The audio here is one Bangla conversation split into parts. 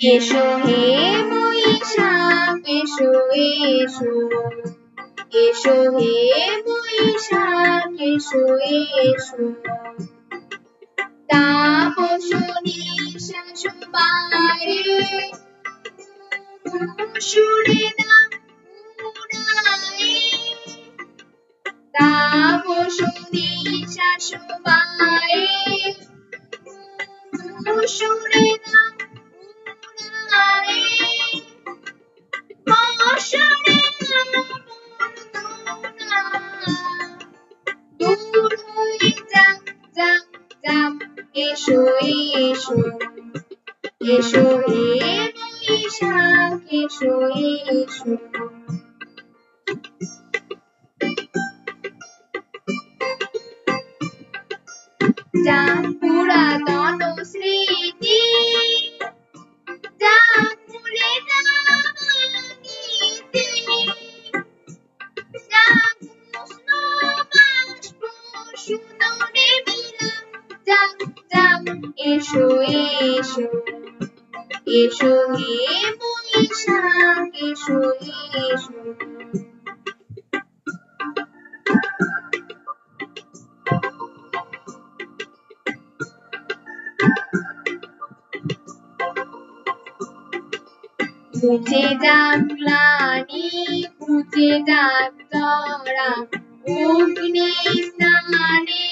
এসো হে বৈশাখ এসো এসো। এসো হে বৈশাখ এসো এসো। তাপসনী শাশুবারে সুরে না উড়ায়ে তাপসনী শাশুবারে সুরে না এসো এসো এসো হে বৈশাখ এসো এসো যা পুরাতন এসো এসো। এসো হে বৈশাখ এসো এসো। মুছে যাক গ্লানি মুছে যাক তরা। অগ্নি স্নানে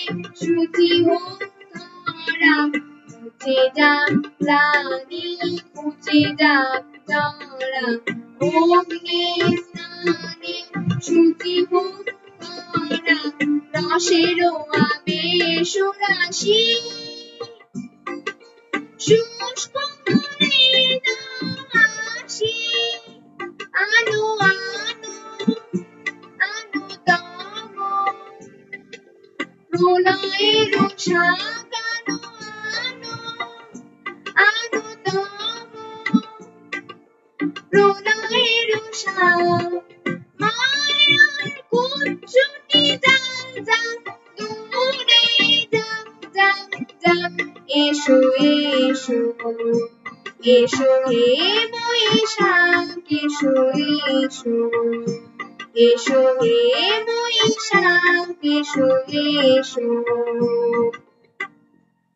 শুচি হোক গ্লানি মুছে যাক তরা অগ্নি স্নানে শুচি হোক ধরা, রসের আবেশ রাশি শুষ্ক করে দাসী আনো আনো আনো তব প্রলয়ের সাগ মায়ার এসো এসো। এসো হে বৈশাখ এসো এসো। এসো হে বৈশাখ এসো এসো।